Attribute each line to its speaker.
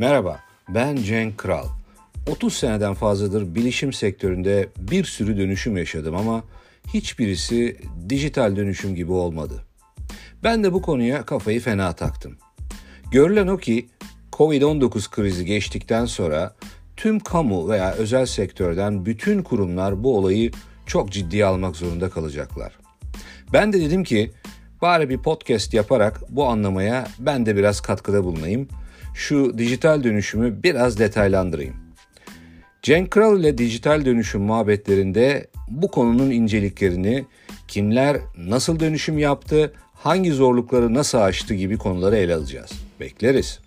Speaker 1: Merhaba, ben Cenk Kral. 30 seneden fazladır bilişim sektöründe bir sürü dönüşüm yaşadım ama hiçbirisi dijital dönüşüm gibi olmadı. Ben de bu konuya kafayı fena taktım. Görülen o ki Covid-19 krizi geçtikten sonra tüm kamu veya özel sektörden bütün kurumlar bu olayı çok ciddiye almak zorunda kalacaklar. Ben de dedim ki bari bir podcast yaparak bu anlamaya ben de biraz katkıda bulunayım. Şu dijital dönüşümü biraz detaylandırayım. Cenk Kral ile dijital dönüşüm muhabbetlerinde bu konunun inceliklerini, kimler nasıl dönüşüm yaptı, hangi zorlukları nasıl aştı gibi konuları ele alacağız. Bekleriz.